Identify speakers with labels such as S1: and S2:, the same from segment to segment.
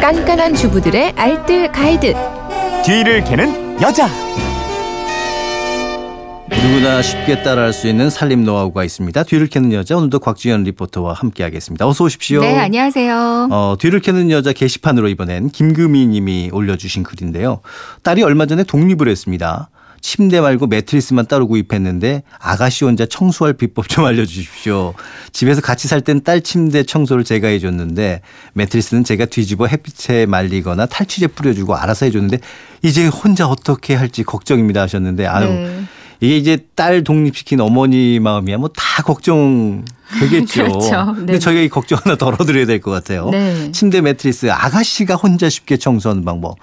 S1: 깐깐한 주부들의 알뜰 가이드.
S2: 뒤를 캐는 여자.
S3: 누구나 쉽게 따라할 수 있는 살림 노하우가 있습니다. 뒤를 캐는 여자 오늘도 곽지연 리포터와 함께하겠습니다. 어서 오십시오.
S4: 네, 안녕하세요.
S3: 어, 뒤를 캐는 여자 게시판으로 이번엔 김금희 님이 올려주신 글인데요. 딸이 얼마 전에 독립을 했습니다. 침대 말고 매트리스만 따로 구입했는데 아가씨 혼자 청소할 비법 좀 알려주십시오. 집에서 같이 살 땐 딸 침대 청소를 제가 해줬는데 매트리스는 제가 뒤집어 햇빛에 말리거나 탈취제 뿌려주고 알아서 해줬는데 이제 혼자 어떻게 할지 걱정입니다 하셨는데 아유
S4: 네.
S3: 이게 이제 딸 독립시킨 어머니 마음이야 뭐 다 걱정 되겠죠.
S4: 그렇죠.
S3: 근데
S4: 네.
S3: 저희가 이 걱정 하나 덜어드려야 될 것 같아요.
S4: 네.
S3: 침대 매트리스 아가씨가 혼자 쉽게 청소하는 방법.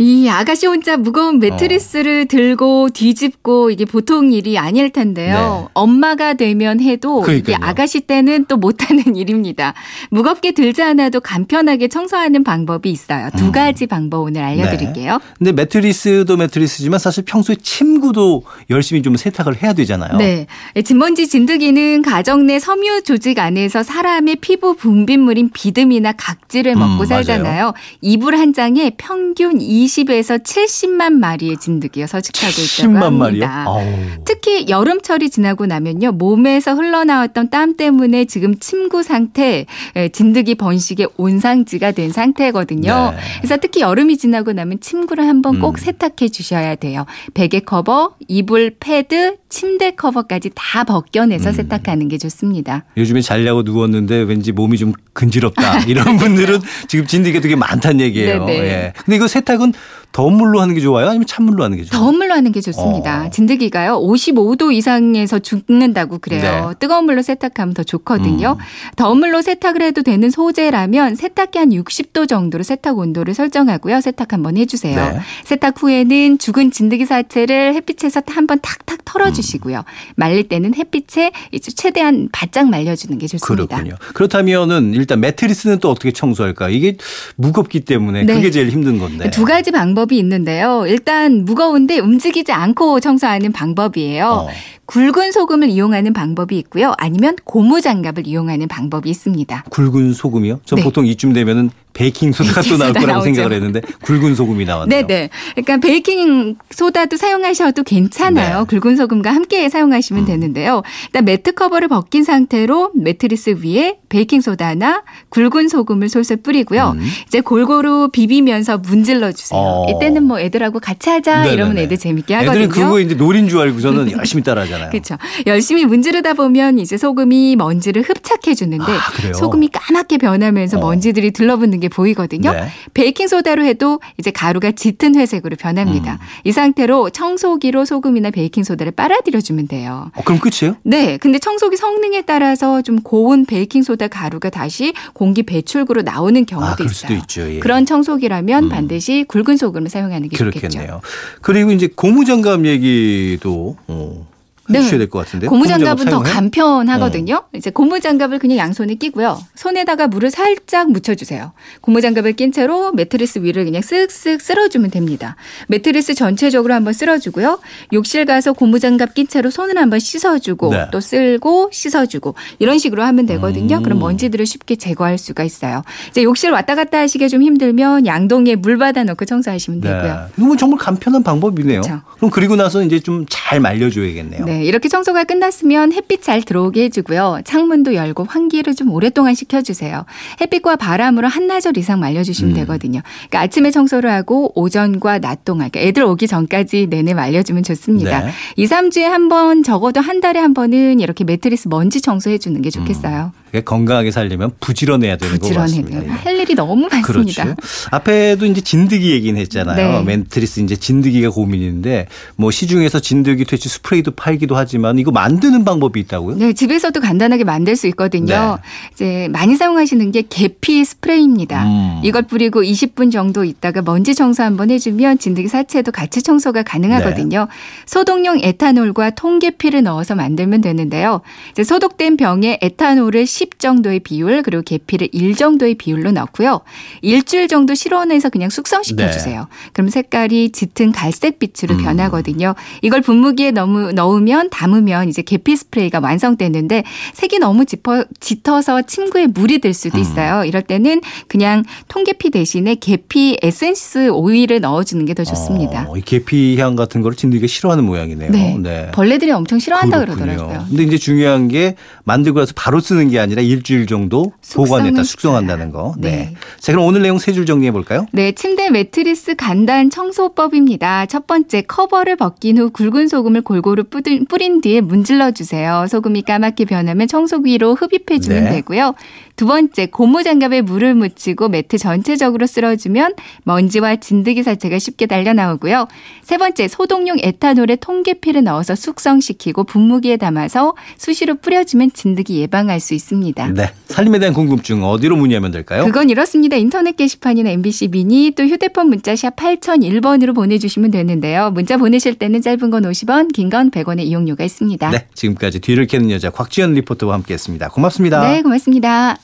S4: 이 아가씨 혼자 무거운 매트리스를 들고 뒤집고 이게 보통 일이 아닐 텐데요.
S3: 네.
S4: 엄마가 되면 해도 이게
S3: 그러니까요.
S4: 아가씨 때는 또 못하는 일입니다. 무겁게 들지 않아도 간편하게 청소하는 방법이 있어요. 두 가지 방법 오늘 알려드릴게요.
S3: 음. 네. 근데 매트리스도 매트리스지만 사실 평소에 침구도 열심히 좀 세탁을 해야 되잖아요.
S4: 네. 진먼지 진드기는 가정 내 섬유 조직 안에서 사람의 피부 분비물인 비듬이나 각질을
S3: 음,
S4: 먹고 살잖아요. 이불 한 장에 평균 20에서 70만 마리의 진드기가 서식하고 있다고
S3: 10만 마리요?
S4: 합니다. 특히 여름철이 지나고 나면요. 몸에서 흘러나왔던 땀 때문에 지금 침구 상태, 에, 진드기 번식의 온상지가 된 상태거든요.
S3: 네.
S4: 그래서 특히 여름이 지나고 나면 침구를 한번 꼭
S3: 음.
S4: 세탁해 주셔야 돼요. 베개 커버, 이불 패드, 침대 커버까지 다 벗겨내서
S3: 음.
S4: 세탁하는 게 좋습니다.
S3: 요즘에 자려고 누웠는데 왠지 몸이 좀 근지럽다. 이런 분들은 지금 진드기가 되게 많다는 얘기예요.
S4: 네네.
S3: 예. 근데 이거 세탁은 더운 물로 하는 게 좋아요? 아니면 찬물로 하는 게 좋아요?
S4: 더운 물로 하는 게 좋습니다.
S3: 어.
S4: 진드기가요, 55도 이상에서 죽는다고 그래요.
S3: 네.
S4: 뜨거운 물로 세탁하면 더 좋거든요.
S3: 음.
S4: 더운 물로 세탁을 해도 되는 소재라면 세탁기 한 60도 정도로 세탁 온도를 설정하고요. 세탁 한번 해주세요.
S3: 네.
S4: 세탁 후에는 죽은 진드기 사체를 햇빛에서 한번 탁탁 털어주시고요. 말릴 때는 햇빛에 최대한 바짝 말려주는 게 좋습니다.
S3: 그렇군요. 그렇다면은 일단 매트리스는 또 어떻게 청소할까? 이게 무겁기 때문에
S4: 네.
S3: 그게 제일 힘든 건데.
S4: 두 가지 방법 이 있는데요. 일단 무거운데 움직이지 않고 청소하는 방법이에요.
S3: 어.
S4: 굵은 소금을 이용하는 방법이 있고요. 아니면 고무 장갑을 이용하는 방법이 있습니다.
S3: 굵은 소금이요? 전
S4: 네.
S3: 보통 이쯤 되면은 베이킹 소다가 또 나올
S4: 소다
S3: 거라고
S4: 나오죠.
S3: 생각을 했는데 굵은 소금이 나왔네요.
S4: 네네. 그러니까 베이킹 소다도 사용하셔도 괜찮아요.
S3: 네.
S4: 굵은 소금과 함께 사용하시면
S3: 음.
S4: 되는데요. 일단 매트 커버를 벗긴 상태로 매트리스 위에 베이킹 소다나 굵은 소금을 솔솔 뿌리고요.
S3: 음.
S4: 이제 골고루 비비면서 문질러 주세요.
S3: 어.
S4: 이때는 뭐 애들하고 같이 하자
S3: 네네네.
S4: 이러면 애들 재밌게 하거든요.
S3: 애들은 그거 이제 놀인 줄 알고서는 열심히 따라하잖아요.
S4: 그렇죠. 열심히 문지르다 보면 이제 소금이 먼지를 흡착해 주는데
S3: 아?
S4: 소금이 까맣게 변하면서
S3: 어.
S4: 먼지들이 들러붙는 게 보이거든요.
S3: 네.
S4: 베이킹 소다로 해도 이제 가루가 짙은 회색으로 변합니다.
S3: 음.
S4: 이 상태로 청소기로 소금이나 베이킹 소다를 빨아들여 주면 돼요.
S3: 어, 그럼 끝이에요?
S4: 네, 근데 청소기 성능에 따라서 좀 고운 베이킹 소다 가루가 다시 공기 배출구로 나오는 경우도
S3: 아, 그럴 수도
S4: 있어요.
S3: 있죠. 예.
S4: 그런 청소기라면
S3: 음.
S4: 반드시 굵은 소금을 사용하는 게 좋겠죠.
S3: 그렇겠네요. 그리고 이제 고무장갑 얘기도 어,
S4: 네.
S3: 해주셔야 될 것 같은데.
S4: 고무장갑은 더
S3: 사용해요?
S4: 간편하거든요.
S3: 어.
S4: 이제 고무장갑을 그냥 양손에 끼고요. 손에다가 물을 살짝 묻혀주세요. 고무장갑을 낀 채로 매트리스 위를 그냥 쓱쓱 쓸어주면 됩니다. 매트리스 전체적으로 한번 쓸어주고요. 욕실 가서 고무장갑 낀 채로 손을 한번 씻어주고
S3: 네.
S4: 또 쓸고 씻어주고 이런 식으로 하면 되거든요.
S3: 음.
S4: 그럼 먼지들을 쉽게 제거할 수가 있어요. 이제 욕실 왔다 갔다 하시기 좀 힘들면 양동이에 물 받아 넣고 청소하시면 되고요.
S3: 네. 이건 정말 간편한 방법이네요.
S4: 그렇죠.
S3: 그럼 그리고 나서 이제 좀 잘 말려줘야겠네요.
S4: 네, 이렇게 청소가 끝났으면 햇빛 잘 들어오게 해주고요. 창문도 열고 환기를 좀 오랫동안 시켜주세요. 햇빛과 바람으로 한나절 이상 말려주시면
S3: 음.
S4: 되거든요. 그러니까 아침에 청소를 하고 오전과 낮 동안, 그러니까 애들 오기 전까지 내내 말려주면 좋습니다.
S3: 네.
S4: 2, 3주에 한 번, 적어도 한 달에 한 번은 이렇게 매트리스 먼지 청소해주는 게 좋겠어요.
S3: 그러니까 건강하게 살려면 부지런해야 되는 것
S4: 부지런해요.
S3: 같습니다. 예.
S4: 할 일이 너무 많습니다.
S3: 그렇죠. 앞에도 이제 진드기 얘기는 했잖아요.
S4: 네.
S3: 멘트리스 이제 진드기가 고민인데 뭐 시중에서 진드기 퇴치 스프레이도 팔기 도 하지만 이거 만드는 방법이 있다고요?
S4: 네, 집에서도 간단하게 만들 수 있거든요.
S3: 네.
S4: 이제 많이 사용하시는 게 계피 스프레이입니다.
S3: 음.
S4: 이걸 뿌리고 20분 정도 있다가 먼지 청소 한번 해주면 진드기 사체도 같이 청소가 가능하거든요.
S3: 네.
S4: 소독용 에탄올과 통계피를 넣어서 만들면 되는데요. 이제 소독된 병에 에탄올을 10 정도의 비율 그리고 계피를 1 정도의 비율로 넣고요. 일주일 정도 실온에서 그냥 숙성시켜
S3: 네.
S4: 주세요. 그럼 색깔이 짙은 갈색 빛으로
S3: 음.
S4: 변하거든요. 이걸 분무기에 넣으면 묻히면 담으면 이제 계피 스프레이가 완성되는데 색이 너무 짙어, 짙어 서 침구에 물이 들 수도 있어요. 이럴 때는 그냥 통계피 대신에 계피 에센스 오일을 넣어주는 게 더 좋습니다.
S3: 어, 이 계피 향 같은 거를 진드기가 싫어하는 모양이네요.
S4: 네. 벌레들이 엄청 싫어한다
S3: 그렇군요.
S4: 그러더라고요.
S3: 근데 이제 중요한 게 만들고 나서 바로 쓰는 게 아니라 일주일 정도 보관했다 숙성한다는 거. 네.
S4: 네.
S3: 자, 그럼 오늘 내용 세 줄 정리해 볼까요?
S4: 네, 침대 매트리스 간단 청소법입니다. 첫 번째, 커버를 벗긴 후 굵은 소금을 골고루 뿌린, 뿌린 뒤에 문질러 주세요. 소금이 까맣게 변하면 청소기로 흡입해 주면
S3: 네.
S4: 되고요. 두 번째, 고무 장갑에 물을 묻히고 매트 전체적으로 쓸어주면 먼지와 진드기 사체가 쉽게 달려 나오고요. 세 번째, 소독용 에탄올에 통계피를 넣어서 숙성시키고 분무기에 담아서 수시로 뿌려주면 진드기 예방할 수 있습니다.
S3: 네. 살림에 대한 궁금증 어디로 문의하면 될까요?
S4: 그건 이렇습니다. 인터넷 게시판이나 MBC 미니 또 휴대폰 문자 샵 8001번으로 보내주시면 되는데요. 문자 보내실 때는 짧은 건 50원, 긴 건 100원의 이용료가 있습니다.
S3: 네. 지금까지 뒤를 캐는 여자 곽지연 리포터와 함께했습니다. 고맙습니다.
S4: 네, 고맙습니다.